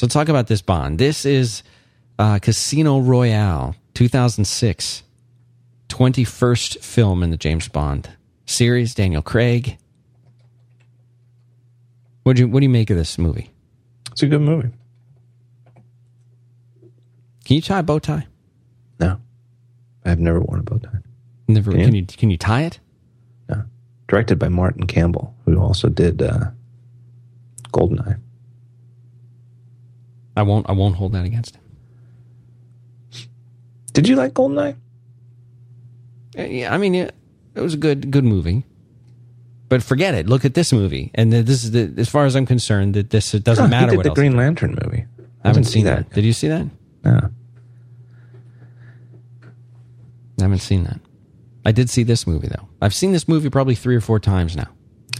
So talk about this Bond. This is uh, Casino Royale, 2006, 21st film in the James Bond series. Daniel Craig. What do you What do you make of this movie? It's a good movie. Can you tie a bow tie? No, I've never worn a bow tie. Never. Can you? Can you Can you tie it? No, directed by Martin Campbell, who also did uh, Goldeneye. I won't. I won't hold that against him. Did you like Goldeneye? Uh, Yeah, I mean, it, it was a good good movie. But forget it. Look at this movie, and this is the, as far as I'm concerned that this it doesn't Oh, matter He did what the else. Green Lantern movie. I haven't didn't see seen that. Did you see that? No. I haven't seen that. I did see this movie though. I've seen this movie probably three or four times now.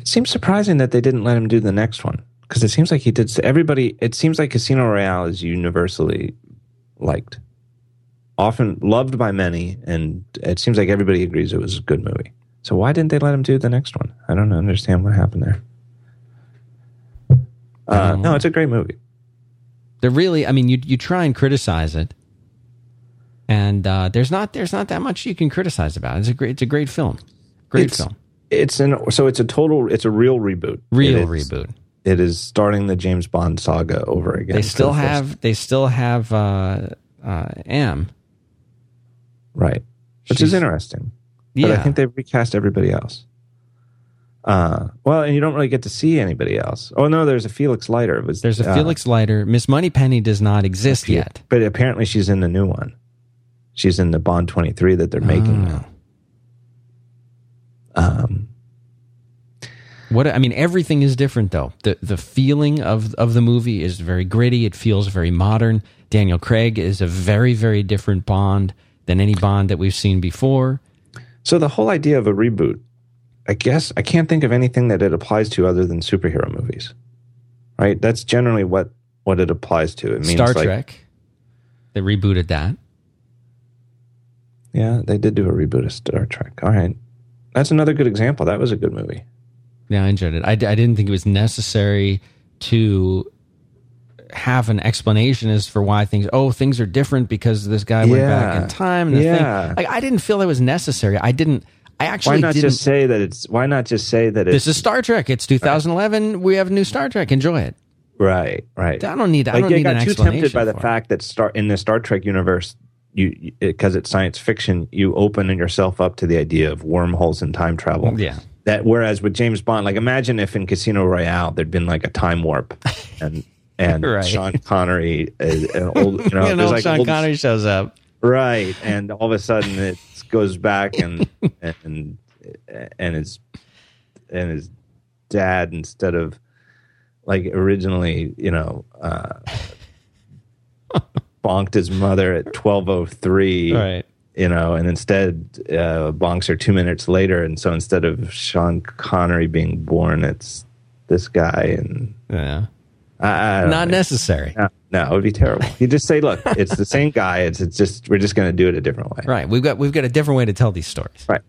It seems surprising that they didn't let him do the next one because it seems like he did. Everybody, it seems like Casino Royale is universally liked, often loved by many, and it seems like everybody agrees it was a good movie. So why didn't they let him do the next one? I don't understand what happened there. Uh, no, it's a great movie. They're really. I mean, you you try and criticize it, and uh, there's not there's not that much you can criticize about. it. It's a great it's a great film. Great It's- film. It's an so it's a total it's a real reboot. Real reboot. It is starting the James Bond saga over again. They still the first- have they still have uh, uh, M. right, which She's- is interesting. But Yeah, I think they've recast everybody else. Uh, well, and you don't really get to see anybody else. Oh no, there's a Felix Leiter. Was there's a uh, Felix Leiter. Miss Moneypenny does not exist yet. but apparently she's in the new one. She's in the Bond 23 that they're making Oh. now. Um, What I mean, everything is different though. the The feeling of of the movie is very gritty. It feels very modern. Daniel Craig is a very very different Bond than any Bond that we've seen before. so the whole idea of a reboot, I guess I can't think of anything that it applies to other than superhero movies. Right? That's generally what what it applies to. It means Star like, Trek, they rebooted that. Yeah, they did do a reboot of Star Trek. All right. That's another good example. That was a good movie. Yeah, I enjoyed it. I didn't think it was necessary to have an explanation as for why things. Oh, things are different because this guy went back in time. And the Yeah. thing, like, I didn't feel that was necessary. I didn't. I actually why not didn't. just say that it's why not just say that it's this is Star Trek. It's 2011. We have a new Star Trek. Enjoy it. right, right. I don't need. I don't need got an too explanation. tempted by the for it. fact that Star in the Star Trek universe, you because it's science fiction, you open yourself up to the idea of wormholes and time travel. Yeah. That whereas with James Bond, like imagine if in Casino Royale there'd been like a time warp, and and Right. Sean Connery, an old, you know, You know, like Sean old- Connery shows up. right and all of a sudden it goes back and and and his and his dad instead of like originally you know uh bonked his mother at 1203 Right. You know and instead uh bonks her two minutes later and so instead of sean connery being born it's this guy and Yeah. I, I Not know. necessary. no, no, it would be terrible. You just say, "Look, it's the same guy. It's it's just we're just going to do it a different way." Right. We've got we've got a different way to tell these stories. Right.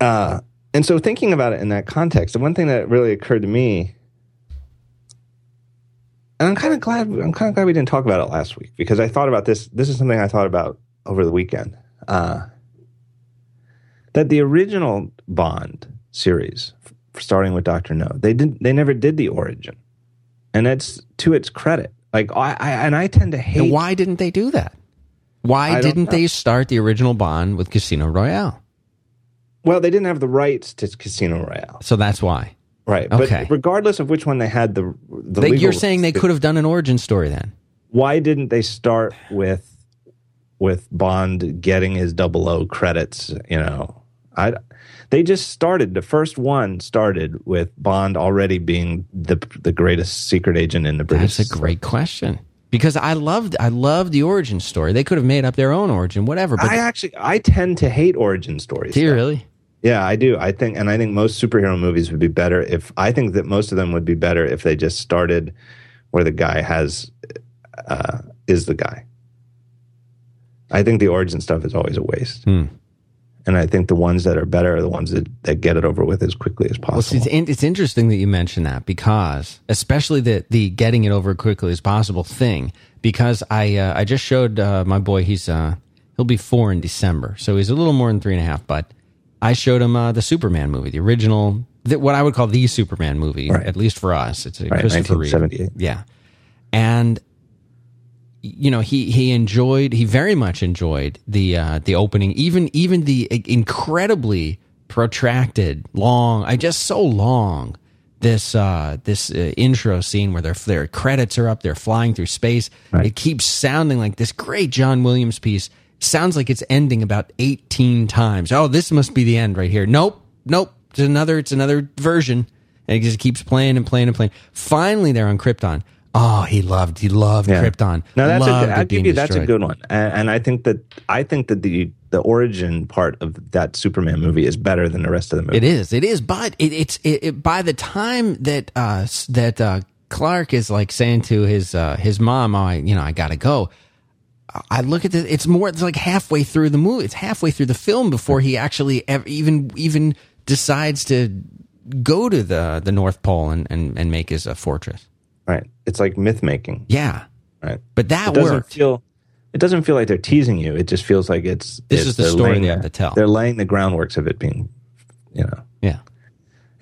Uh, and so thinking about it in that context, the one thing that really occurred to me, and I'm kind of glad I'm kind of glad we didn't talk about it last week because I thought about this. This is something I thought about over the weekend. Uh, that the original Bond series, starting with Doctor No, they did they never did the origin, and it's to its credit. Like I, I and I tend to hate And why didn't they do that? Why I didn't they start the original Bond with Casino Royale? Well, they didn't have the rights to Casino Royale, So that's why. right? Okay. But regardless of which one they had, the the They, you're saying they could have done an origin story then? Why didn't they start with with Bond getting his double O credits? You know, I they just started. The first one started with Bond already being the the greatest secret agent in the British. That's a great question. Because I loved I loved the origin story. They could have made up their own origin, whatever. But I actually I tend to hate origin stories. do you though. really? Yeah, I do. I think, and I think most superhero movies would be better if I think that most of them would be better if they just started where the guy has uh, is the guy. I think the origin stuff is always a waste. Hmm. and I think the ones that are better are the ones that, that get it over with as quickly as possible. Well, see, it's, in- it's interesting that you mention that because, especially the the getting it over quickly as possible thing. Because I uh, I just showed uh, my boy he's uh, he'll be four in December, so he's a little more than three and a half. But I showed him uh, the Superman movie, the original, the, what I would call the Superman movie, Right. at least for us. It's a Right, Christopher Reeve. 1978. Yeah, and you know he he enjoyed he very much enjoyed the uh the opening even even the incredibly protracted long i just so long this uh this uh, intro scene where their their credits are up they're flying through space. Right. it keeps sounding like this great john williams piece. Sounds like it's ending about 18 times. Oh this must be the end right here. Nope nope. It's another it's another version. And it just keeps playing and playing and playing. Finally they're on krypton oh he loved he loved Yeah. krypton No, that's a Loved good, I'll give you that's a good one, and, and I think that I think that the the origin part of that Superman movie is better than the rest of the movie. It is. It is. But it, it's it, it, by the time that uh, that uh, Clark is like saying to his uh, his mom, "Oh, I you know I gotta go." I look at it. It's more. It's like halfway through the movie. It's halfway through the film before he actually ev- even even decides to go to the the North Pole and and, and make his uh, fortress. Right? It's like myth making. Yeah, Right? but that It doesn't worked. feel. It doesn't feel like they're teasing you. It just feels like it's. This it's- is the story they have to tell. They're laying the groundworks of it being, you know. yeah.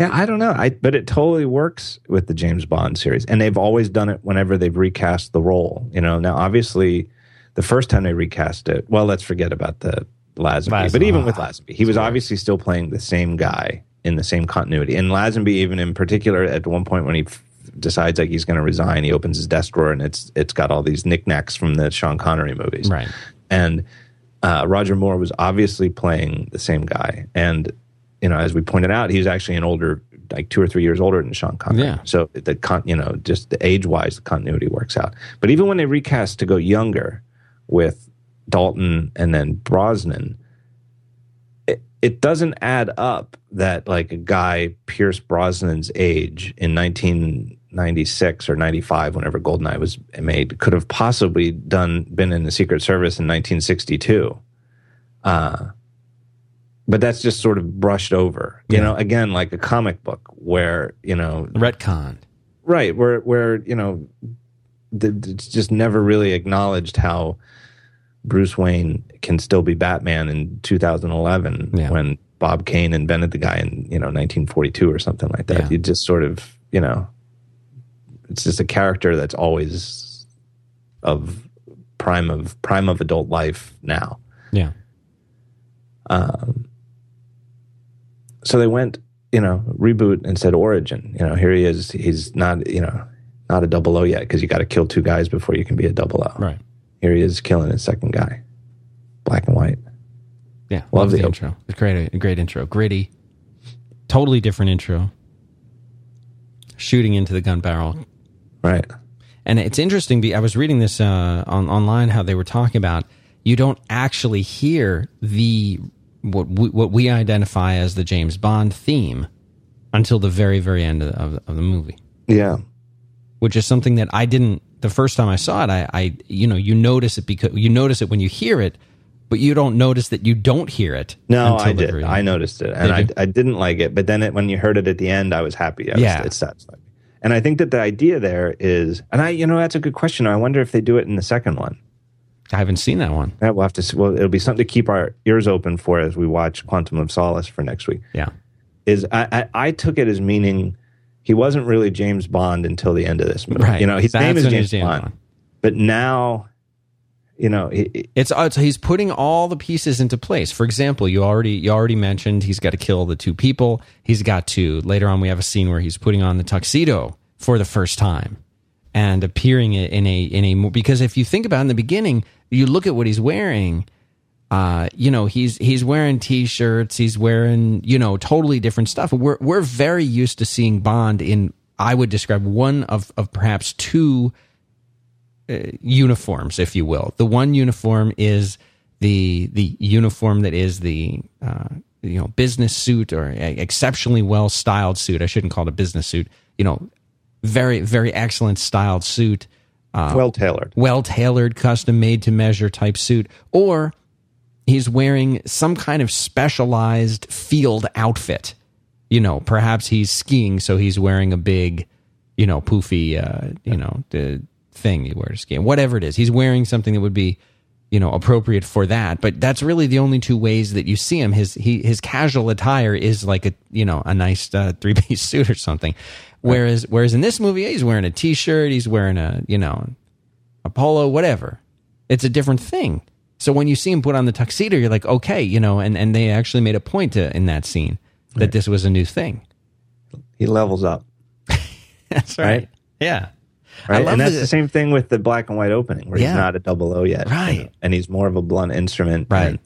Yeah, I don't know. I but it totally works with the James Bond series, and they've always done it whenever they've recast the role. You know, now obviously, the first time they recast it, well, let's forget about the Lazenby. Lazenby. But even with Lazenby, he was obviously still playing the same guy in the same continuity. And Lazenby, even in particular, at one point when he decides like he's going to resign, he opens his desk drawer and it's it's got all these knickknacks from the Sean Connery movies, Right. and uh, Roger Moore was obviously playing the same guy. And you know, as we pointed out, he's actually an older, like two or three years older than Sean Connery. Yeah. So the con, you know, just the age wise, the continuity works out. But even when they recast to go younger with Dalton and then Brosnan, it, doesn't add up that like a guy Pierce Brosnan's age in 1996 or 95, whenever Goldeneye was made, could have possibly done been in the Secret Service in 1962. Uh, but that's just sort of brushed over, you Yeah. know. Again, like a comic book where you know Retcon. right where where you know it's just never really acknowledged how Bruce Wayne can still be Batman in 2011 Yeah. when Bob Kane invented the guy in you know 1942 or something like that. Yeah. You just sort of you know it's just a character that's always of prime of prime of adult life now. Yeah. Um, so they went, you know, reboot and said origin. You know, here he is. He's not, you know, not a double O yet because you got to kill two guys before you can be a double O. Right. Here he is killing his second guy, black and white. Yeah, Love love the the intro. It's great, a great intro. Gritty, totally different intro. Shooting into the gun barrel, Right. and it's interesting. I was reading this uh, on online how they were talking about you don't actually hear the what we, what we identify as the James Bond theme until the very very end of, of, the movie, Yeah. which is something that I didn't the first time I saw it. I, I you know you notice it because you notice it when you hear it, but you don't notice that you don't hear it. No, until I the did. I noticed it, and? I, I didn't like it. But then it, when you heard it at the end, I was happy. I was, Yeah. it satisfied me. And I think that the idea there is, and I, you know, that's a good question. I wonder if they do it in the second one. I haven't seen that one. Yeah, we'll have to. See, well, it'll be something to keep our ears open for as we watch Quantum of Solace for next week. Yeah. Is I, I, I took it as meaning he wasn't really James Bond until the end of this movie. Right. You know, his That's name is when James, he's Bond, but now, you know, he- It's, uh, it's he's putting all the pieces into place. For example, you already you already mentioned he's got to kill the two people. He's got to later on we have a scene where he's putting on the tuxedo for the first time and appearing in a in a because if you think about it in the beginning, you look at what he's wearing. Uh, you know, he's he's wearing t-shirts, he's wearing, you know, totally different stuff. We're we're very used to seeing Bond in I would describe one of of perhaps two uniforms, if you will. The one uniform is the the uniform that is the uh, you know business suit or exceptionally well styled suit. I shouldn't call it a business suit. You know, very very excellent styled suit, well tailored. well tailored, custom made to measure type suit, or he's wearing some kind of specialized field outfit. You know, perhaps he's skiing, so he's wearing a big, you know, poofy, uh, you know, the thing he wears, to ski. Whatever it is, he's wearing something that would be, you know, appropriate for that. But that's really the only two ways that you see him. His he his casual attire is like a you know a nice uh, three piece suit or something. Whereas whereas in this movie, he's wearing a t shirt, he's wearing a you know a polo, whatever. It's a different thing. So when you see him put on the tuxedo, you're like, okay, you know, and, and they actually made a point to, in that scene that right. this was a new thing. He levels up. that's right. right. Yeah. Right. And that's the, the, same thing with the black and white opening where yeah. he's not a double O yet. Right. You know, and he's more of a blunt instrument. Right.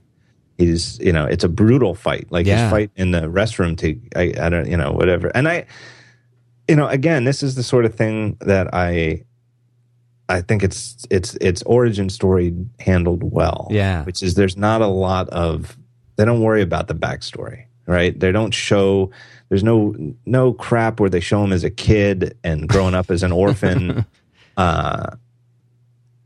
He's, you know, it's a brutal fight. Like yeah. his fight in the restroom to, I, I don't, you know, whatever. And I, you know, again, this is the sort of thing that I, I think it's it's its origin story handled well. Yeah, which is there's not a lot of they don't worry about the backstory, right? They don't show there's no no crap where they show him as a kid and growing up as an orphan, uh,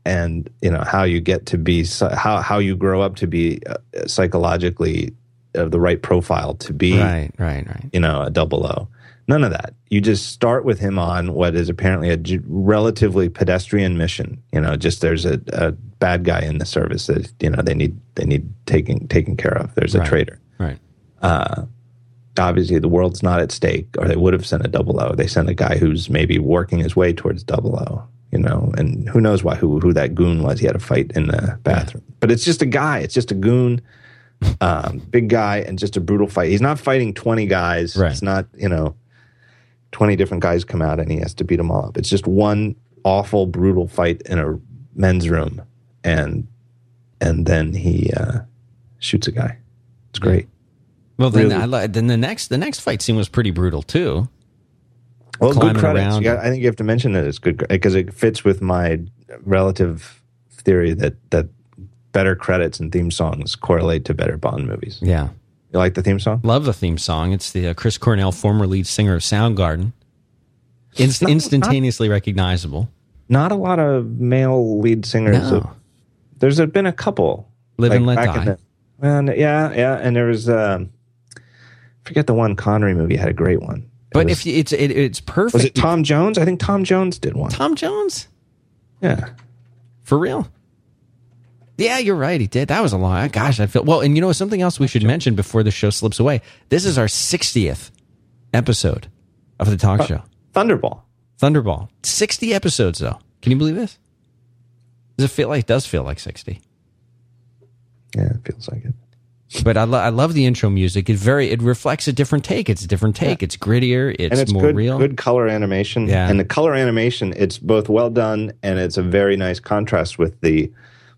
and you know how you get to be how how you grow up to be uh, psychologically of the right profile to be right right right you know a double O. None of that. You just start with him on what is apparently a g- relatively pedestrian mission. You know, just there's a, a, bad guy in the service that you know they need they need taking taken care of. There's a right. traitor. Right. Uh, obviously, the world's not at stake, or they would have sent a double O. They sent a guy who's maybe working his way towards double O. You know, and who knows why who who that goon was? He had a fight in the bathroom, yeah. but it's just a guy. It's just a goon. Um, big guy and just a brutal fight. He's not fighting 20 guys. Right. It's not, you know, 20 different guys come out and he has to beat them all up. It's just one awful, brutal fight in a men's room. And, and then he, uh, shoots a guy. It's great. Well, then, really. I, then the next, the next fight scene was pretty brutal too. Well, good credits. Got, I think you have to mention that it's good because it fits with my relative theory that, that better credits and theme songs correlate to better Bond movies. Yeah. You like the theme song? Love the theme song. It's the uh, Chris Cornell, former lead singer of Soundgarden. Inst- not, instantaneously not, recognizable. Not a lot of male lead singers. No. Of, there's been a couple. Live like and Let Die. The, well, yeah, yeah, and there was. Um, forget the one Connery movie had a great one. It but was, if it's it, it's perfect. Was it Tom Jones? I think Tom Jones did one. Tom Jones. Yeah. For real. Yeah, you're right. He did. That was a long. Gosh, I feel well. And you know something else we should mention before the show slips away. This is our 60th episode of the talk uh, show. Thunderball. Thunderball. 60 episodes though. Can you believe this? Does it feel like? It does feel like 60? Yeah, it feels like it. But I, lo- I love the intro music. It very it reflects a different take. It's a different take. Yeah. It's grittier. It's, and it's more good, real. Good color animation. Yeah. And the color animation, it's both well done and it's a very nice contrast with the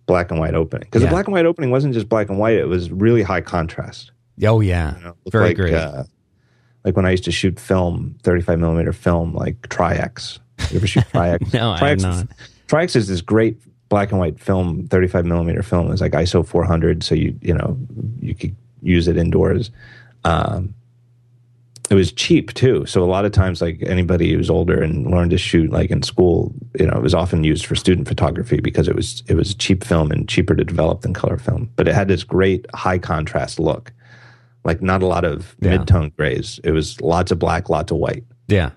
black and white opening because yeah. the black and white opening wasn't just black and white; it was really high contrast. Oh yeah, you know, very like, great. Uh, like when I used to shoot film, thirty-five millimeter film, like Tri-X. You ever shoot Tri-X? no, Tri-X, I have not. Tri-X is this great black and white film, thirty-five millimeter film. It's like ISO four hundred, so you you know you could use it indoors. Um, it was cheap too. So a lot of times, like anybody who's older and learned to shoot, like in school, you know, it was often used for student photography because it was it was cheap film and cheaper to develop than color film. But it had this great high contrast look, like not a lot of yeah. mid tone grays. It was lots of black, lots of white. Yeah.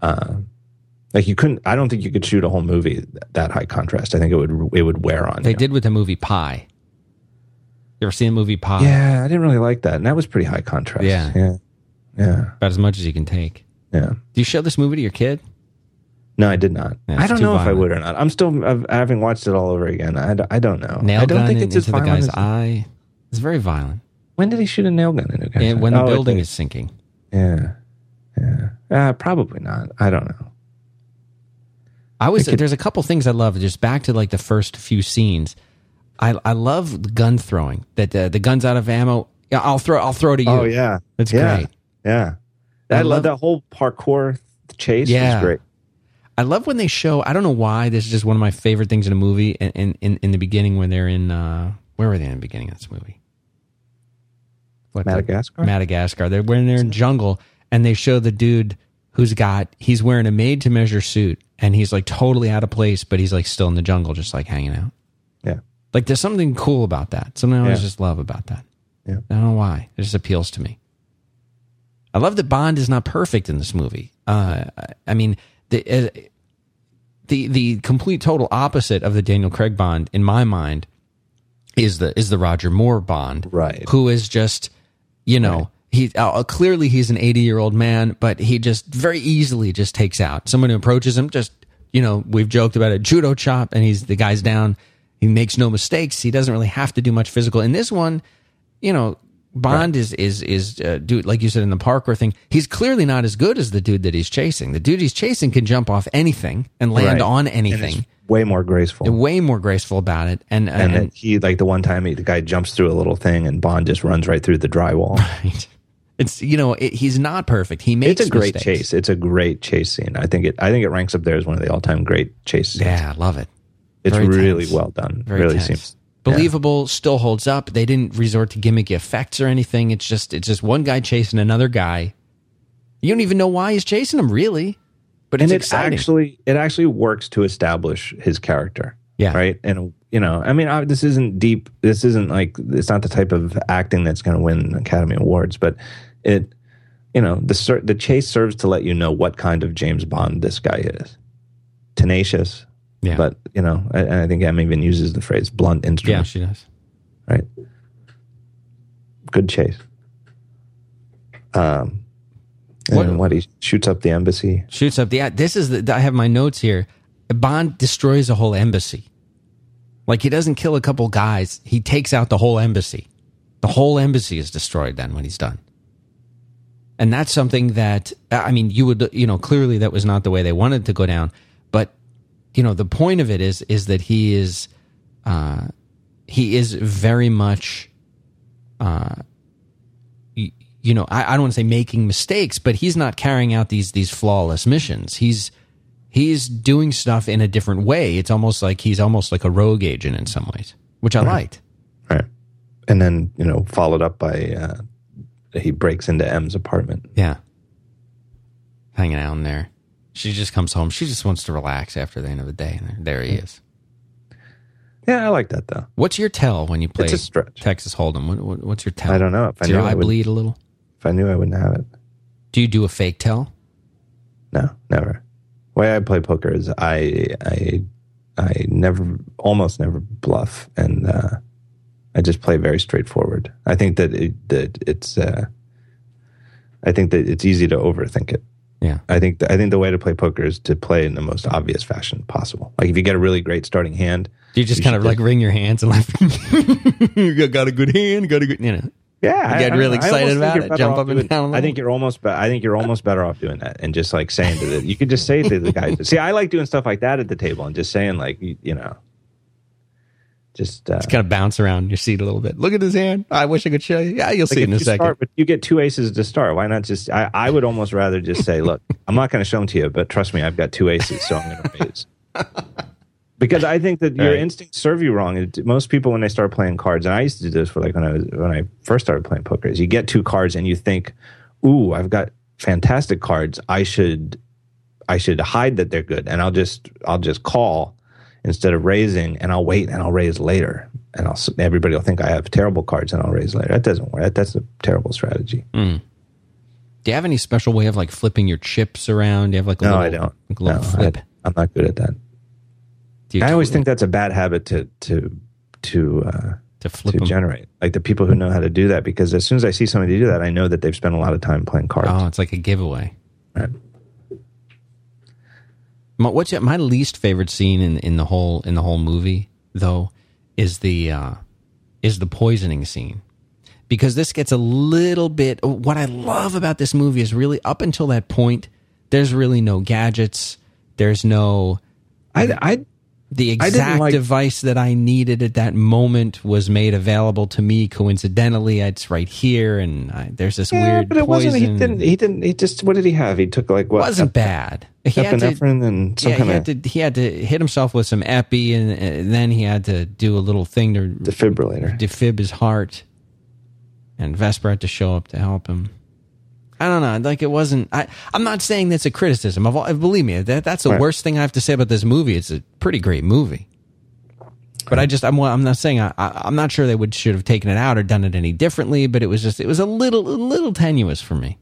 Uh, like you couldn't. I don't think you could shoot a whole movie that high contrast. I think it would it would wear on. They you. did with the movie Pi. You ever seen the movie Pi? Yeah, I didn't really like that, and that was pretty high contrast. Yeah, yeah. Yeah. About as much as you can take. Yeah. Do you show this movie to your kid? No, I did not. Yeah, I don't know violent. if I would or not. I'm still I haven't watched it all over again. I, I don't know. Nail I don't gun think it's it's into the guy's as, eye. It's very violent. When did he shoot a nail gun into a guy's and when the oh, building is sinking. Yeah. Yeah. Uh, probably not. I don't know. I was could, there's a couple things I love. Just back to like the first few scenes. I I love the gun throwing. That the, the guns out of ammo. I'll throw I'll throw to you. Oh yeah. That's yeah. great. Yeah. I, I love that whole parkour chase. Yeah, great. I love when they show. I don't know why. This is just one of my favorite things in a movie. In in, in the beginning, when they're in uh, where were they in the beginning of this movie? What, Madagascar. Madagascar. They're when they're in jungle, and they show the dude who's got he's wearing a made to measure suit, and he's like totally out of place, but he's like still in the jungle, just like hanging out. Yeah. Like there's something cool about that. Something I always Yeah. just love about that. Yeah. I don't know why. It just appeals to me. I love that Bond is not perfect in this movie. Uh, I- mean, the uh, the the complete total opposite of the Daniel Craig Bond in my mind is the is the Roger Moore Bond, Right. Who is just you know he uh, clearly he's an eighty year old man, but he just very easily just takes out someone who approaches him. Just you know, we've joked about a judo chop, and he's the guy's down. He makes no mistakes. He doesn't really have to do much physical. In this one, you know, Bond is is is uh, dude like you said in the parkour thing. He's clearly not as good as the dude that he's chasing. The dude he's chasing can jump off anything and land Right. on anything. way more graceful. Way more graceful about it, and and and, then he like the one time he, the guy jumps through a little thing and Bond just runs right through the drywall. and it's you know it, he's not perfect. He makes It's a great mistakes. chase. It's a great chase scene. I think it. I think it ranks up there as one of the all-time great chase scenes. Yeah, I love it. it's very really tense. well done. Very really tense. seems believable. Still holds up. They didn't resort to gimmicky effects or anything. It's just it's just one guy chasing another guy. You don't even know why he's chasing him, really. But it's and it exciting. actually it actually works to establish his character. Yeah. Right. And you know, I mean, I, this isn't deep. This isn't like it's not the type of acting that's going to win Academy Awards, but it, you know, the the chase serves to let you know what kind of James Bond this guy is. Tenacious, yeah, but you know, and I think M even uses the phrase "blunt instrument. yeah, instrument." she does. Right. Good chase. Um, and What- what he shoots up the embassy. Shoots up the. This is the. I have my notes here. Bond destroys a whole embassy. Like he doesn't kill a couple guys. He takes out the whole embassy. The whole embassy is destroyed then when he's done. And that's something that I mean, you would you know clearly that was not the way they wanted to go down, but you know the point of it is is that he is uh, he is very much uh, y- you know I, I don't want to say making mistakes, but he's not carrying out these these flawless missions. He's he's doing stuff in a different way. It's almost like he's almost like a rogue agent in some ways, which I liked. Right. And then, you know, followed up by uh, he breaks into M's apartment. Yeah. Hanging out in there. She just comes home. She just wants to relax after the end of the day. And there he is. Yeah, I like that though. What's your tell when you play It's a stretch. Texas Hold'em? What, what, what's your tell? I don't know. If I Does your knew I would- bleed a little? If I knew I wouldn't have it. Do you do a fake tell? No, never. The way I play poker is I I I never almost never bluff and uh, I just play very straightforward. I think that it, that it's uh, I think that it's easy to overthink it. Yeah. I think the, I think the way to play poker is to play in the most obvious fashion possible. Like if you get a really great starting hand, Do you just You kind of like wring your hands and like, you got a good hand, got a good, you know. Yeah, You get I- I- really I excited think about it, jump up and down I think you're almost. I think you're almost better off doing that and just like saying to the. You could just say to the guy. See, I like doing stuff like that at the table and just saying like you, you know, just uh, Kind of bounce around your seat a little bit. Look at his hand. I wish I could show you. Yeah, you'll like see in a second. Start, but you get two aces to start. Why not just? I, I would almost rather just say, look, I'm not going to show them to you, but trust me, I've got two aces, so I'm going to raise. Because I think that your Right. instincts serve you wrong. Most people, when they start playing cards, and I used to do this for like when I was when I first started playing poker, is you get two cards and you think, "Ooh, I've got fantastic cards. I should, I should hide that they're good, and I'll just I'll just call instead of raising, and I'll wait and I'll raise later, and I'll everybody will think I have terrible cards and I'll raise later. That doesn't work. That, that's a terrible strategy. Do you have any special way of like flipping your chips around? Do you have like a No, little, I don't. like No, flip? I, I'm not good at that. I always think that's a bad habit to to to uh, to flip to them. generate. Like the people who know how to do that, because as soon as I see somebody do that, I know that they've spent a lot of time playing cards. Oh, it's like a giveaway. Right. My, what's my least favorite scene in, in the whole in the whole movie though is the uh, is the poisoning scene because this gets a little bit. What I love about this movie is really up until that point, there's really no gadgets. There's no I, I the exact like- device that I needed at that moment was made available to me coincidentally. It's right here, and I, there's this yeah, weird but it poison. wasn't. He didn't. He didn't. He just. What did he have? He took like what? wasn't bad. He had to, epinephrine and some yeah, he kind had of to he had to hit himself with some epi, and, and then he had to do a little thing to defibrillator. defib his heart. And Vesper had to show up to help him. I don't know. Like it wasn't. I. I'm not saying that's a criticism. Of all, believe me, that that's the Right. worst thing I have to say about this movie. It's a pretty great movie. But I just I'm I'm not saying I, I I'm not sure they would should have taken it out or done it any differently. But it was just it was a little a little tenuous for me.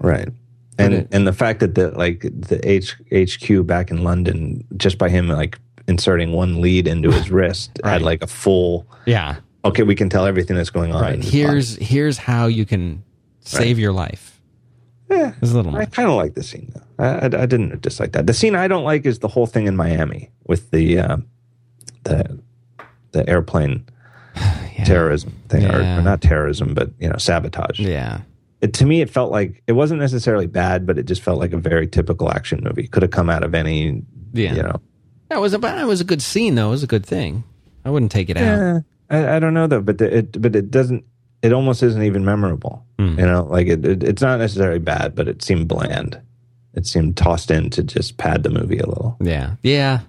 Right. And it- and the fact that the like the H, HQ back in London, just by him like inserting one lead into his wrist, Right. had like a full. Yeah. Okay, we can tell everything that's going on. Right. Here's here's how you can save your life. Yeah, It's a little I kind of like the scene though. I, I, I didn't dislike that. The scene I don't like is the whole thing in Miami with the uh, the the airplane Yeah. terrorism thing, or, or not terrorism, but you know sabotage. Yeah. It, to me, it felt like it wasn't necessarily bad, but it just felt like a very typical action movie. Could have come out of any, Yeah. you know. That was a it was a good scene though. It was a good thing. I wouldn't take it out. I, I don't know though, but the, it but it doesn't. It almost isn't even memorable. Hmm. You know, like it, it, it's not necessarily bad, but it seemed bland. It seemed tossed in to just pad the movie a little. Yeah. Yeah.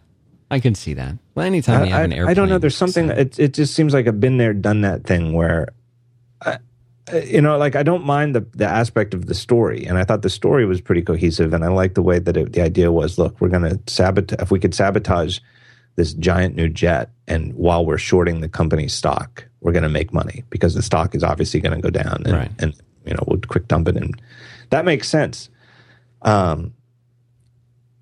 I can see that. Well, anytime you I, have an airplane, I don't know. There's something. so- It it just seems like I've been there, done that thing where, I, you know, like I don't mind the the aspect of the story, and I thought the story was pretty cohesive, and I like the way that it, the idea was. Look, we're going to sabotage. If we could sabotage this giant new jet, and while we're shorting the company's stock, we're going to make money because the stock is obviously going to go down, and, Right. and you know we'll quick dump it, and that makes sense. Um,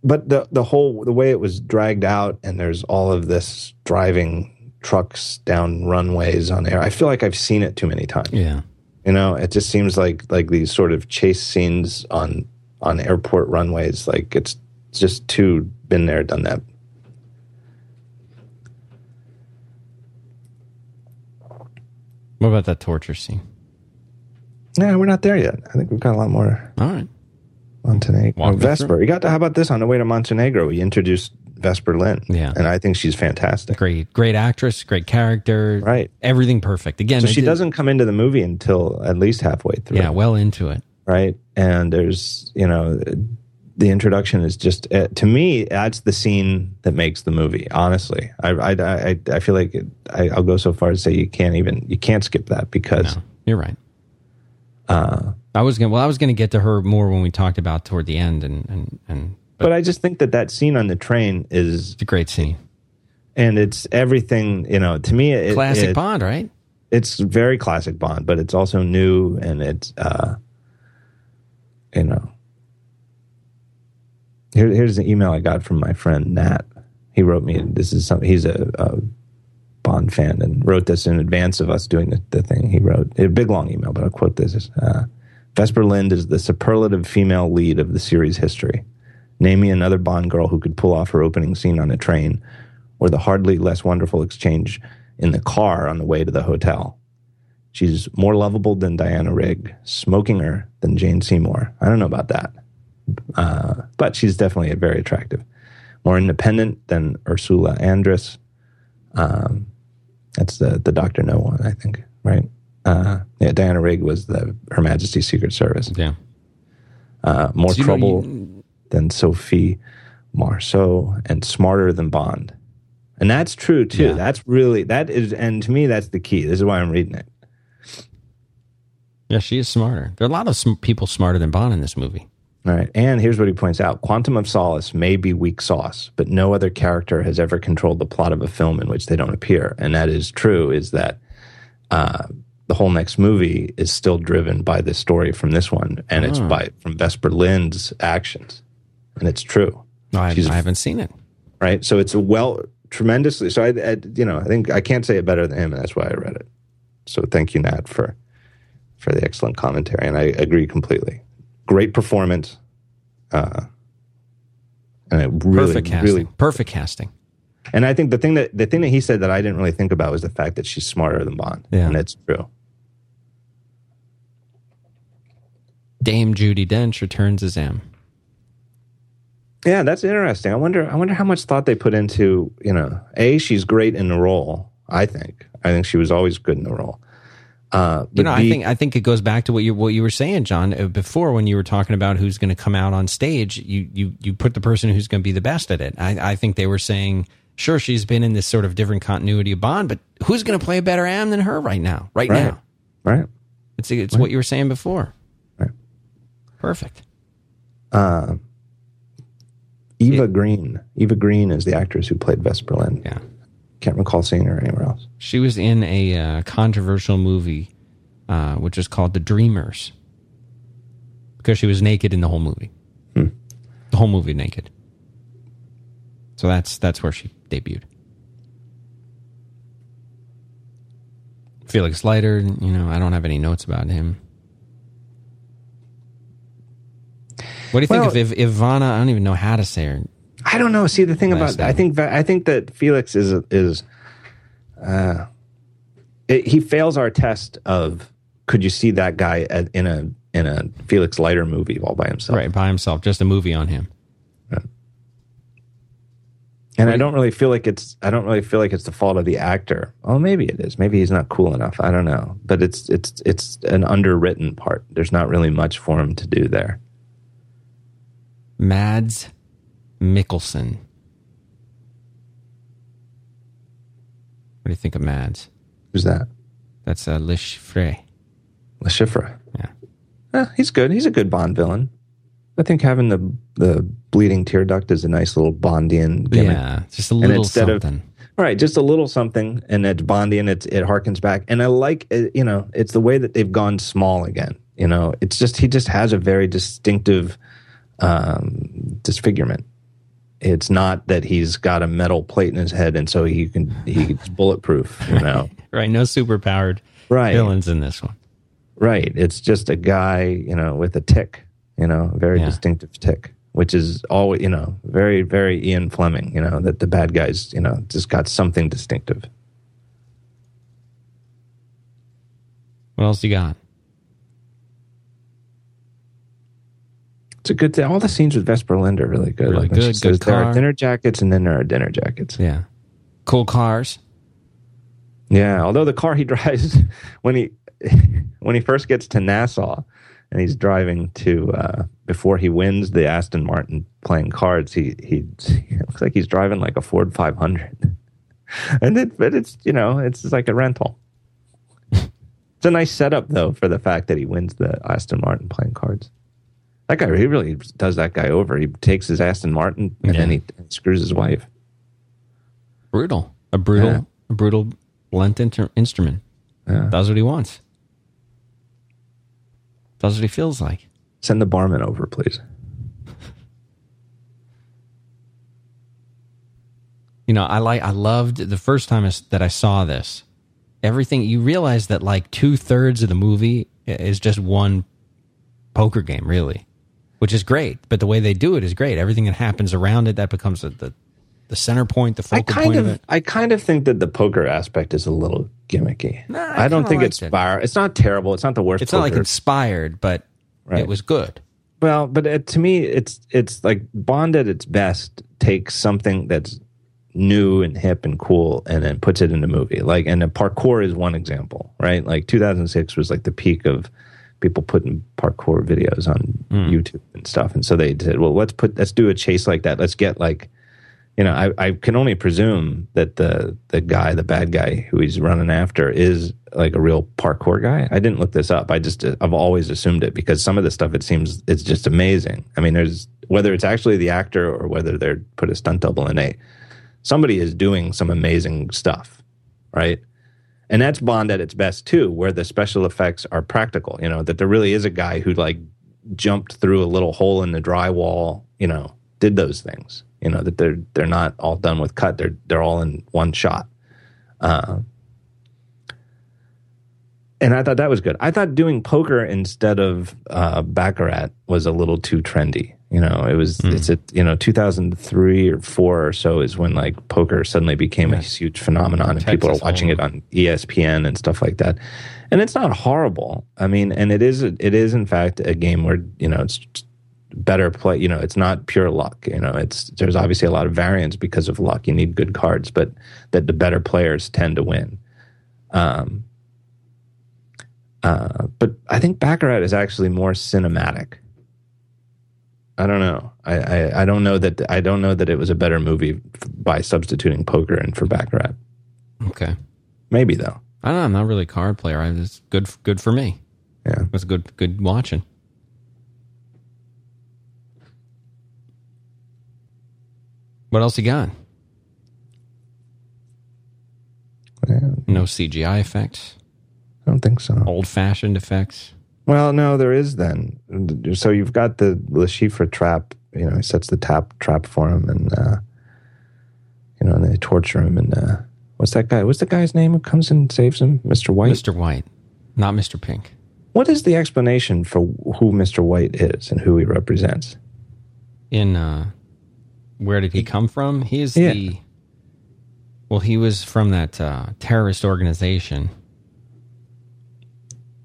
but the the whole the way it was dragged out and there's all of this driving trucks down runways on air i feel like i've seen it too many times Yeah. You know it just seems like like these sort of chase scenes on on airport runways like it's just too been there done that. What about that torture scene? yeah we're not there yet. I think we've got a lot more All right. montenegro. Oh, vesper. You got to how about this? On the way to montenegro we introduced vesper lynn Yeah. and i think she's fantastic Great, great actress, great character. Right. Everything perfect. Again, so she did- doesn't come into the movie until at least halfway through Yeah, well into it. right? And there's, you know, the introduction is just uh, to me that's the scene that makes the movie. Honestly, I I I, I feel like it, I, I'll go so far as to say you can't even you can't skip that because No, you're right. Uh, I was gonna. Well, I was gonna get to her more when we talked about toward the end, and and and. But I just think that that scene on the train is it's a great scene. and it's everything you know to me it, Classic it- Bond, right? it's very classic Bond, but it's also new and it's uh you know here, here's an email I got from my friend Nat. He wrote me this is some he's a, a Bond fan and wrote this in advance of us doing the, the thing. He wrote a big long email, but I'll quote this. Uh, Vesper Lynd is the superlative female lead of the series history. Name me another Bond girl who could pull off her opening scene on a train or the hardly less wonderful exchange in the car on the way to the hotel. She's more lovable than Diana Rigg, smokinger than Jane Seymour. I don't know about that, uh, but she's definitely very attractive. More independent than Ursula Andress. Um, that's the the Doctor No one, I think, right? Uh, yeah, Diana Rigg was the Her Majesty's Secret Service. Yeah. Uh, more So you know, trouble you- than Sophie Marceau and smarter than Bond. And that's true too. Yeah. That's really that is and to me that's the key. This is why I'm reading it. yeah, she is smarter. There are a lot of sm- people smarter than Bond in this movie. All right. And here's what he points out Quantum of Solace may be weak sauce, but no other character has ever controlled the plot of a film in which they don't appear. And that is true, is that uh, the whole next movie is still driven by the story from this one, and it's by from Vesper Lynd's actions. And it's true. No, I, She's I haven't seen it. right? So it's a well, tremendously. So I, I, you know, I think I can't say it better than him, and that's why I read it. So thank you, Nat, for for the excellent commentary, and I agree completely. Great performance, uh, and it really, Perfect casting. really, Perfect casting. and I think the thing that the thing that he said that I didn't really think about was the fact that she's smarter than Bond, Yeah. and it's true. Dame Judi Dench returns as M. Yeah, that's interesting. I wonder. I wonder how much thought they put into you know. A, she's great in the role. I think. I think she was always good in the role. Uh, but You know, I B- think I think it goes back to what you what you were saying, John, uh, before when you were talking about who's going to come out on stage. You you you put the person who's going to be the best at it. I, I think they were saying, sure, she's been in this sort of different continuity of Bond, but who's going to play a better M than her right now? Right, Right. now, right. it's it's what you were saying before. Right. Perfect. Eva Green. Eva Green is the actress who played Vesper Lynn. Yeah. Can't recall seeing her anywhere else. She was in a uh, controversial movie, uh, which is called The Dreamers, because she was naked in the whole movie. Hmm. The whole movie naked. So that's that's where she debuted. Felix Leiter, you know, I don't have any notes about him. What do you Well- think of if Ivana? I don't even know how to say her. I don't know. See, the thing about I think that I think that Felix is is uh, it, he fails our test of could you see that guy at, in a in a Felix Leiter movie all by himself? Right, by himself, just a movie on him. And I don't really feel like it's I don't really feel like it's the fault of the actor. Oh, maybe it is. Maybe he's not cool enough. I don't know. But it's it's it's an underwritten part. There's not really much for him to do there. Mads Mikkelsen. What do you think of Mads? Who's that? That's uh, Le Chiffre. Le Chiffre. Yeah. Eh, he's good. He's a good Bond villain. I think having the the bleeding tear duct is a nice little Bondian gimmick. Yeah, just a little instead of- something. All right, just a little something, and it's Bondian. It's it harkens back, and I like it, you know it's the way that they've gone small again. You know, it's just he just has a very distinctive um, disfigurement. It's not that he's got a metal plate in his head, and so he can he's bulletproof. You know, right, no superpowered right? villains in this one. Right. It's just a guy, you know, with a tick, you know, a very Yeah. distinctive tick, which is always, you know, very, very Ian Fleming, you know, that the bad guys, you know, just got something distinctive. What else you got? A good thing. All the scenes with Vesper Lynd are really good. Really she good, good there car. are dinner jackets and then there are dinner jackets. Yeah, cool cars. Yeah. Although the car he drives when he when he first gets to Nassau and he's driving to uh, before he wins the Aston Martin playing cards, he he looks like he's driving like a Ford 500. And it, but it's you know it's like a rental. It's a nice setup though for the fact that he wins the Aston Martin playing cards. That guy he really does that guy over. He takes his Aston Martin and then he screws his wife. Brutal. A brutal, Yeah. a brutal blunt inter- instrument. Yeah. Does what he wants. Does what he feels like. Send the barman over, please. You know, I like. I loved the first time that I saw this. Everything you realize that like two thirds of the movie is just one poker game, really, which is great. But the way they do it is great. Everything that happens around it that becomes the the, center point, the focal point of, of it. I kind of think that the poker aspect is a little gimmicky. Nah, I I, don't think it's it. fire. It's not terrible. It's not the worst. It's not like inspired, but Right. it was good. well, but it, to me, it's it's like Bond at its best takes something that's new and hip and cool, and then puts it in a movie. Like, and the parkour is one example, right? Like 2006 was like the peak of people putting parkour videos on hmm. YouTube and stuff, and so they said, well, let's put let's do a chase like that. Let's get like you know, I, I can only presume that the the guy, the bad guy who he's running after, is like a real parkour guy. I didn't look this up. I just I've always assumed it because some of the stuff it seems it's just amazing. I mean, there's whether it's actually the actor or whether they're put a stunt double in a somebody is doing some amazing stuff, right? And that's Bond at its best too, where the special effects are practical. You know that there really is a guy who like jumped through a little hole in the drywall. You know, did those things. You know that they're they're not all done with cut. They're they're all in one shot. Uh, and I thought that was good. I thought doing poker instead of uh, baccarat was a little too trendy. You know, it was it's a you know 2003 or four or so is when like poker suddenly became a huge phenomenon and people are Texas watching it on ESPN and stuff like that. And it's not horrible. I mean, and it is it is in fact a game where you know it's better play. You know, it's not pure luck. You know, it's there's obviously a lot of variance because of luck. You need good cards, but that the better players tend to win. Um, uh, but I think Baccarat is actually more cinematic. I don't know. I, I, I don't know that I don't know that it was a better movie f- by substituting poker in for Baccarat. Okay. Maybe though. I don't know. I'm not really a card player. I, it's good. Good for me. Yeah. It was good. Good watching. What else you got? no CGI effects, I don't think so. old fashioned effects. Well, no, there is then. So you've got the Le Chiffre trap. You know, he sets the tap trap for him, and uh, you know, and they torture him. And uh, what's that guy? What's the guy's name who comes and saves him? Mister White. Mr. White, not Mr. Pink. What is the explanation for who Mister White is and who he represents? In uh, where did he come from? He is Yeah. the. Well, he was from that uh, terrorist organization.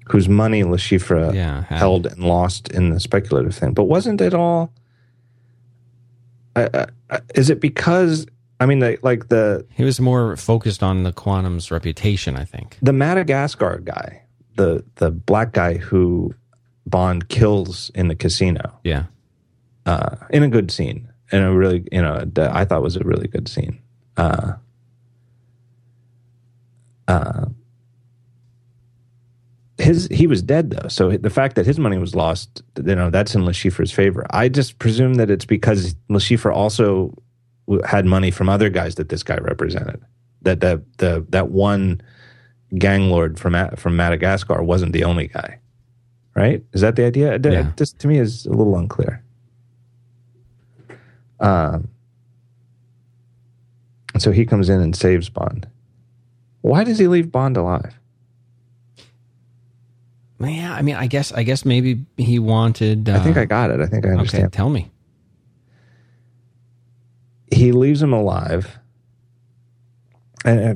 Whose money Le Yeah, held and lost in the speculative thing? But wasn't it all? Uh, uh, is it because I mean, like, like the He was more focused on the Quantum's reputation, I think. the Madagascar guy, the the black guy who Bond kills in the casino, Yeah. uh, in a good scene, in a really you know I thought was a really good scene. Uh, uh, his he was dead though, so the fact that his money was lost, you know, that's in Le Chiffre's favor. I just presume that it's because Le Chiffre also had money from other guys that this guy represented. That the the that one gang lord from from Madagascar wasn't the only guy, right? Is that the idea? Yeah. This to me is a little unclear. Um, so he comes in and saves Bond. Why does he leave Bond alive? Yeah, I mean, I guess, I guess maybe he wanted. Uh, I think I got it. I think I Okay, understand. tell me. He leaves him alive, and uh,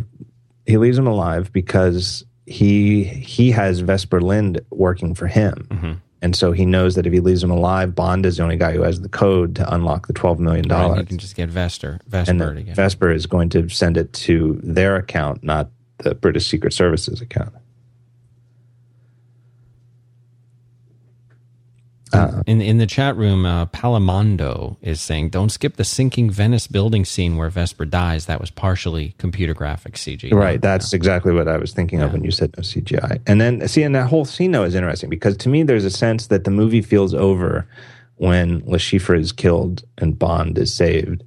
he leaves him alive because he he has Vesper Lynd working for him, Mhm. and so he knows that if he leaves him alive, Bond is the only guy who has the code to unlock the twelve million Right, dollars. you can just get Vesper that to get. Vesper is going to send it to their account, not the British Secret Service's account. In in the chat room, uh, Palamondo is saying, "Don't skip the sinking Venice building scene where Vesper dies. That was partially computer graphic CG." Right. That's exactly what I was thinking of when you said no CGI. And then, see, and that whole scene, though, is interesting because to me, there's a sense that the movie feels over when Le Chiffre is killed and Bond is saved.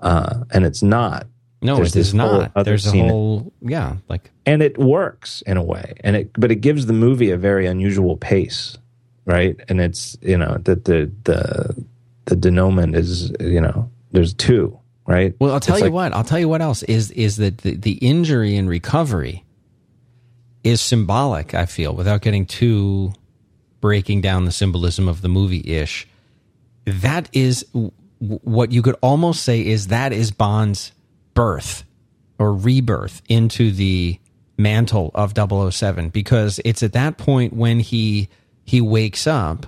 Uh, and it's not. no, There's it is not. There's a whole yeah, like And it works in a way. And it, but it gives the movie a very unusual pace, right? And it's, you know, that the, the, the denouement is, you know, there's two, right? Well, I'll tell It's you like- what. I'll tell you what else is is that the, the injury and recovery is symbolic. I feel without getting too breaking down the symbolism of the movie ish. That is w- what you could almost say is that is Bond's birth or rebirth into the mantle of 007 because it's at that point when he he wakes up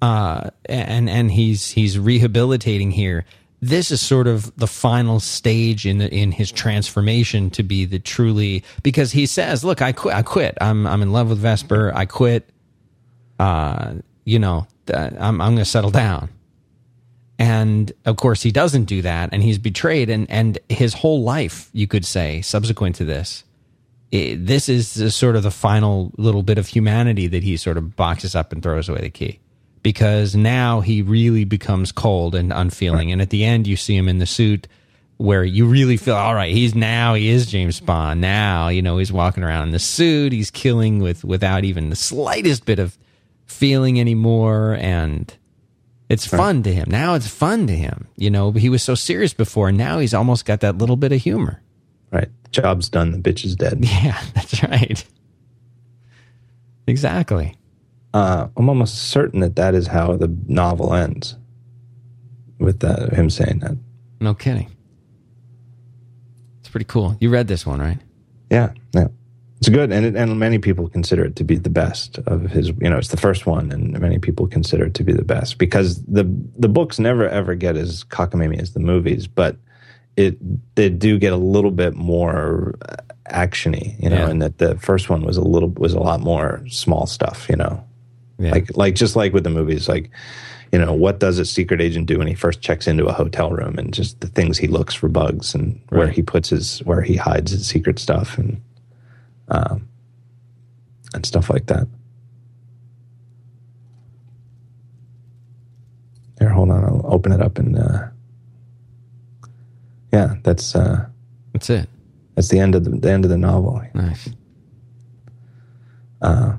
uh, and and he's he's rehabilitating here. This is sort of the final stage in the, in his transformation to be the truly because he says, "Look, I quit. I quit. I'm I'm in love with Vesper. I quit. Uh, you know, I'm I'm going to settle down." And of course, he doesn't do that, and he's betrayed, and and his whole life, you could say, subsequent to this, i this is sort of the final little bit of humanity that he sort of boxes up and throws away the key. Because now he really becomes cold and unfeeling. And at the end you see him in the suit where you really feel all right he's now he is James Bond. Now you know he's walking around in the suit. He's killing with without even the slightest bit of feeling anymore. And it's fun to him. Now it's fun to him. You know he was so serious before. And now he's almost got that little bit of humor. Right. Job's done. The bitch is dead. yeah that's right exactly Uh, I'm almost certain that that is how the novel ends, with that, him saying that. no kidding it's pretty cool you read this one right Yeah, yeah, it's good, and it, and many people consider it to be the best of his. You know, it's the first one, and many people consider it to be the best because the the books never ever get as cockamamie as the movies, but it they do get a little bit more actiony. You know, Yeah. and that the first one was a little was a lot more small stuff. You know, yeah like like just like with the movies like you know what does a secret agent do when he first checks into a hotel room and just the things he looks for bugs and where he puts his where he hides his secret stuff and um and stuff like that here hold on i'll open it up and uh yeah that's uh that's it That's the end of the, the end of the novel. Nice. Uh,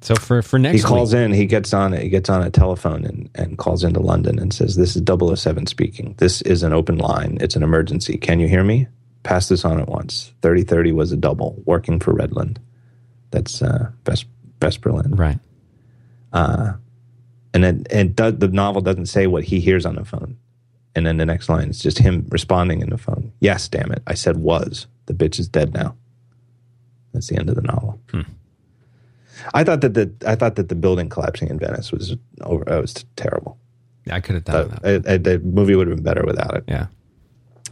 So for for next he calls week, in. He gets on. He gets on a telephone and, and calls into London and says, "This is 007 speaking. This is an open line. It's an emergency. Can you hear me? Pass this on at once. Thirty thirty was a double working for Redland. That's uh, Best Best Berlin. right? And it, it does, the novel doesn't say what he hears on the phone. And then the next line is just him responding in the phone. Yes, damn it. I said was. The bitch is dead now. That's the end of the novel. I thought that the I thought that the building collapsing in Venice was over. It was terrible. I could have done that. Uh, uh, the movie would have been better without it. Yeah.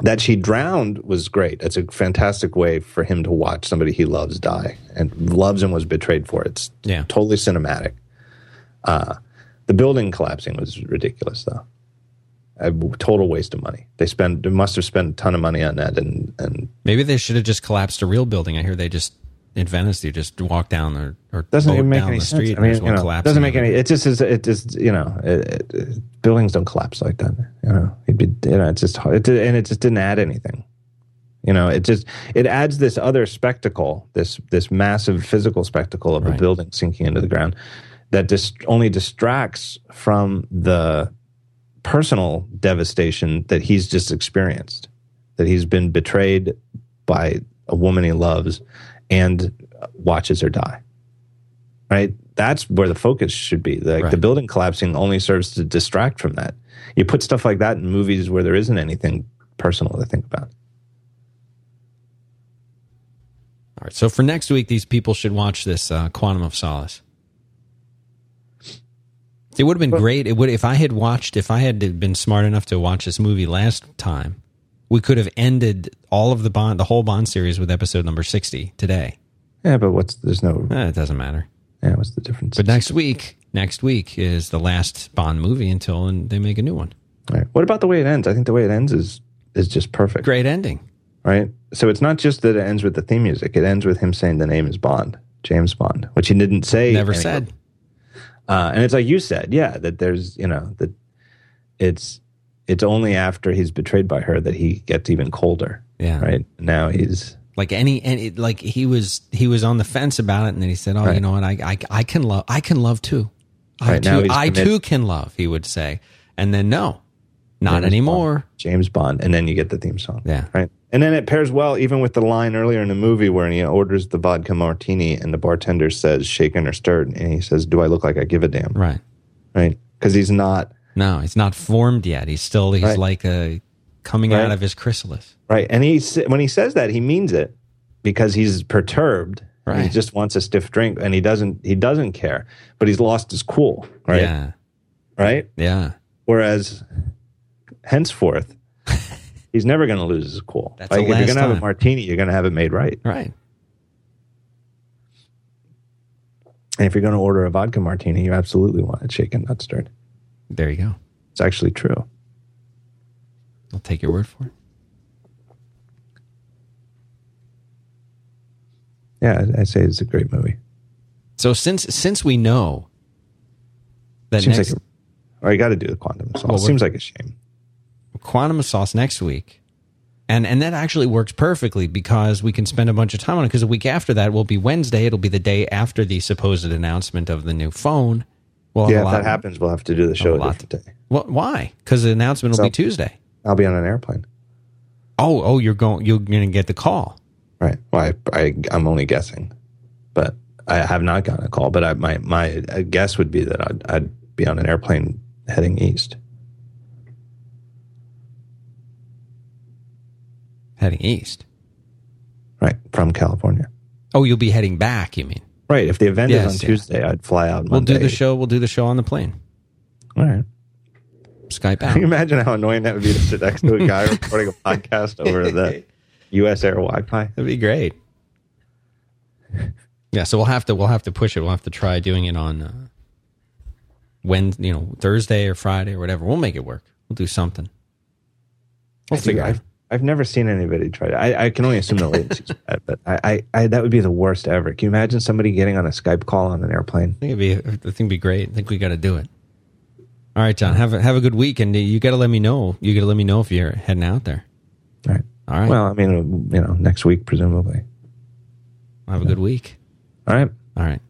That she drowned was great. It's a fantastic way for him to watch somebody he loves die and loves and was betrayed for. It's Yeah. totally cinematic. Uh, the building collapsing was ridiculous, though. A total waste of money. They spent they must have spent a ton of money on that, and and Maybe they should have just collapsed a real building. I hear they just in Venice you just walk down or, or doesn't even make any the sense. street. I mean, you know, doesn't make any. It just is. It just you know, it, it, buildings don't collapse like that. You know, it'd be you know, it's just hard. It, and it just didn't add anything. You know, it just it adds this other spectacle, this this massive physical spectacle of a building sinking into the ground that just only distracts from the personal devastation that he's just experienced. That he's been betrayed by a woman he loves and watches her die. Right? That's where the focus should be. Like Right. the building collapsing only serves to distract from that. You put stuff like that in movies where there isn't anything personal to think about. All right. So for next week, these people should watch this uh, Quantum of Solace. It would have been great. It would if I had watched. If I had been smart enough to watch this movie last time, we could have ended all of the Bond, the whole Bond series, with episode number sixty today. Yeah, but what's there's no Eh, it doesn't matter. yeah, what's the difference? But next week, next week is the last Bond movie until and they make a new one. All right. What about the way it ends? I think the way it ends is is just perfect. Great ending. Right? So it's not just that it ends with the theme music. It ends with him saying the name is Bond, James Bond, which he didn't say. Never said. Uh, and it's like you said, yeah, that there's, you know, that it's it's only after he's betrayed by her that he gets even colder. Yeah. Right now he's Like any, and it, like he was, he was on the fence about it, and then he said, "Oh, you know what? I, I, I can love, I can love too. I Right, too, I committed. too can love." He would say, and then no, not James anymore. Bond, James Bond, and then you get the theme song. Yeah. Right. And then it pairs well even with the line earlier in the movie where he orders the vodka martini and the bartender says shaken or stirred and he says, "Do I look like I give a damn?" Right? Right? Because he's not No, he's not formed yet. He's still, he's Right. like a coming Right. out of his chrysalis. right. And he when he says that he means it because he's perturbed. and He just wants a stiff drink and he doesn't he doesn't care, but he's lost his cool. Right. Yeah, Right. yeah. Whereas henceforth. He's never going to lose his cool. That's like if you're going to have a martini, you're going to have it made right. Right. And if you're going to order a vodka martini, you absolutely want it shaken, not stirred. There you go. It's actually true. I'll take your word for it. Yeah, I- I'd say it's a great movie. So since since we know that Seems next like, a, or you got to do the quantum. Well, what- Seems like a shame. Quantum of sauce next week and and that actually works perfectly because we can spend a bunch of time on it because a week after that will be wednesday it'll be the day after the supposed announcement of the new phone well Yeah, if that happens, we'll have to do the show a lot. different day. well, why because the announcement will So- be tuesday I'll be on an airplane. oh oh you're going you're going to get the call Right. Well, I, I, I'm only guessing, but I have not gotten a call. But I, my my guess would be that I'd, I'd be on an airplane heading east. Heading east Right from California. oh you'll be heading back you mean Right. If the event Yes, is on yeah. Tuesday, I'd fly out. we'll do the show we'll do the show on the plane All right. skype Can you imagine how annoying that would be to sit next to a guy recording a podcast over the U.S. Air Wi-Fi? that'd be great yeah so we'll have to we'll have to push it we'll have to try doing it on uh, when you know thursday or friday or whatever we'll make it work we'll do something we'll figure it out I've, never seen anybody try to. I, I can only assume the latency's bad, but I, I, I, that would be the worst ever. Can you imagine somebody getting on a Skype call on an airplane? I think it'd be I think it'd be great. I think we got to do it. All right, John. Have a have a good week, and you got to let me know. You got to let me know if you're heading out there. All right. All right. Well, I mean, you know, next week presumably. Have a good week. All right. All right.